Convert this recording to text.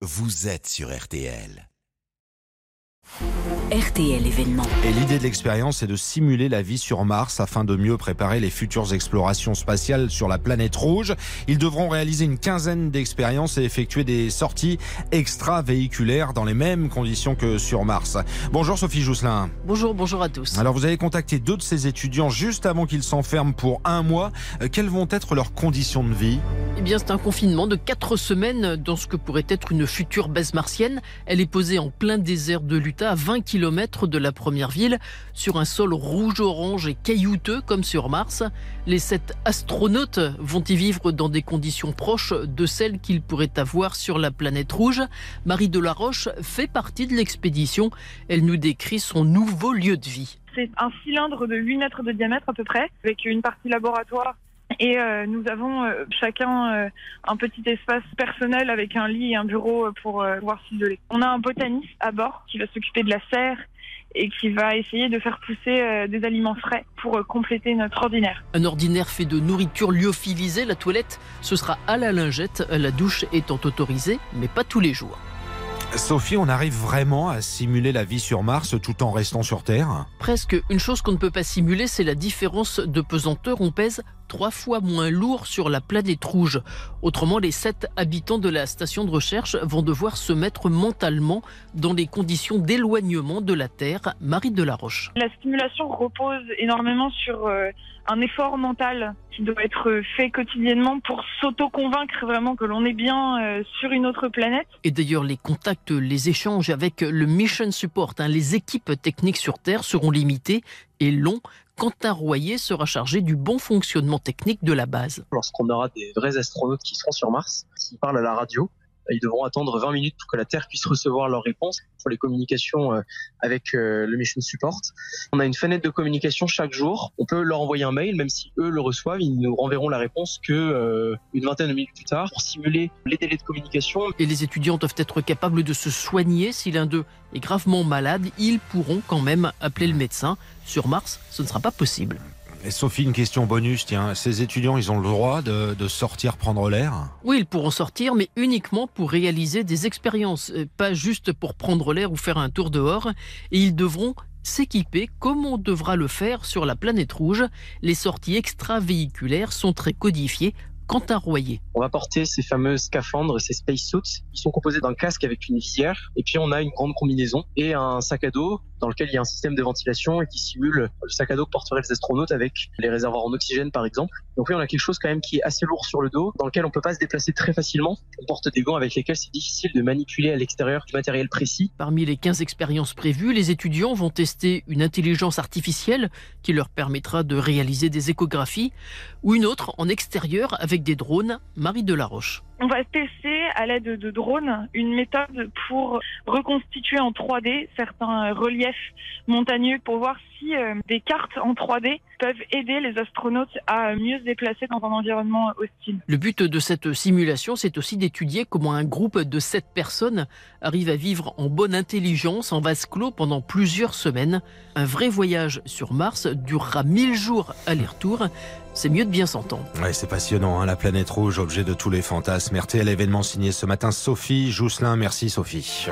vous êtes sur RTL. RTL événement. Et l'idée de l'expérience est de simuler la vie sur Mars afin de mieux préparer les futures explorations spatiales sur la planète rouge. Ils devront réaliser une quinzaine d'expériences et effectuer des sorties extravéhiculaires dans les mêmes conditions que sur Mars. Bonjour Sophie Jousselin. Bonjour, bonjour à tous. Alors vous avez contacté deux de ces étudiants juste avant qu'ils s'enferment pour un mois. Euh, Quelles vont être leurs conditions de vie? Eh bien, c'est un confinement de quatre semaines dans ce que pourrait être une future base martienne. Elle est posée en plein désert de l'Utah, à 20 km de la première ville, sur un sol rouge-orange et caillouteux comme sur Mars. Les sept astronautes vont y vivre dans des conditions proches de celles qu'ils pourraient avoir sur la planète rouge. Marie Delaroche fait partie de l'expédition. Elle nous décrit son nouveau lieu de vie. C'est un cylindre de 8 mètres de diamètre à peu près, avec une partie laboratoire. Et euh, nous avons euh, chacun euh, un petit espace personnel avec un lit et un bureau euh, pour euh, pouvoir s'isoler. On a un botaniste à bord qui va s'occuper de la serre et qui va essayer de faire pousser euh, des aliments frais pour euh, compléter notre ordinaire. Un ordinaire fait de nourriture lyophilisée. La toilette, ce sera à la lingette, la douche étant autorisée, mais pas tous les jours. Sophie, on arrive vraiment à simuler la vie sur Mars tout en restant sur Terre? Presque. Une chose qu'on ne peut pas simuler, c'est la différence de pesanteur. On pèse trois fois moins lourd sur la planète rouge. Autrement, les sept habitants de la station de recherche vont devoir se mettre mentalement dans les conditions d'éloignement de la Terre. Marie Delaroche. La stimulation repose énormément sur euh, un effort mental qui doit être fait quotidiennement pour s'auto-convaincre vraiment que l'on est bien euh, sur une autre planète. Et d'ailleurs, les contacts, les échanges avec le Mission Support, hein, les équipes techniques sur Terre seront limités et longs. Quentin Royer sera chargé du bon fonctionnement technique de la base. Lorsqu'on aura des vrais astronautes qui seront sur Mars, qui parlent à la radio, ils devront attendre 20 minutes pour que la Terre puisse recevoir leurs réponses pour les communications euh, avec euh, le Mission Support. On a une fenêtre de communication chaque jour. On peut leur envoyer un mail, même si eux le reçoivent, ils nous renverront la réponse que euh, une vingtaine de minutes plus tard pour simuler les délais de communication. Et les étudiants doivent être capables de se soigner. Si l'un d'eux est gravement malade, ils pourront quand même appeler le médecin. Sur Mars, ce ne sera pas possible. Et Sophie, une question bonus, tiens. Ces étudiants, ils ont le droit de, de sortir prendre l'air? Oui, ils pourront sortir, mais uniquement pour réaliser des expériences, euh, pas juste pour prendre l'air ou faire un tour dehors. Et ils devront s'équiper comme on devra le faire sur la planète rouge. Les sorties extravéhiculaires sont très codifiées. Quentin Royer. On va porter ces fameux scaphandres, ces spacesuits. Ils sont composés d'un casque avec une visière, et puis on a une grande combinaison et un sac à dos dans lequel il y a un système de ventilation et qui simule le sac à dos que porteraient les astronautes avec les réservoirs en oxygène par exemple. Donc oui, on a quelque chose quand même qui est assez lourd sur le dos, dans lequel on peut pas se déplacer très facilement. On porte des gants avec lesquels c'est difficile de manipuler à l'extérieur du matériel précis. Parmi les 15 expériences prévues, les étudiants vont tester une intelligence artificielle qui leur permettra de réaliser des échographies, ou une autre en extérieur avec des drones. Marie Delaroche. On va tester à l'aide de drones une méthode pour reconstituer en 3D certains reliefs montagneux pour voir si euh, des cartes en 3D peuvent aider les astronautes à mieux se déplacer dans un environnement hostile. Le but de cette simulation, c'est aussi d'étudier comment un groupe de 7 personnes arrive à vivre en bonne intelligence, en vase clos pendant plusieurs semaines. Un vrai voyage sur Mars durera 1000 jours aller-retour. C'est mieux de bien s'entendre. Ouais, c'est passionnant, hein, la planète rouge, objet de tous les fantasmes. RTL événement signé ce matin, Sophie Jousselin. Merci Sophie.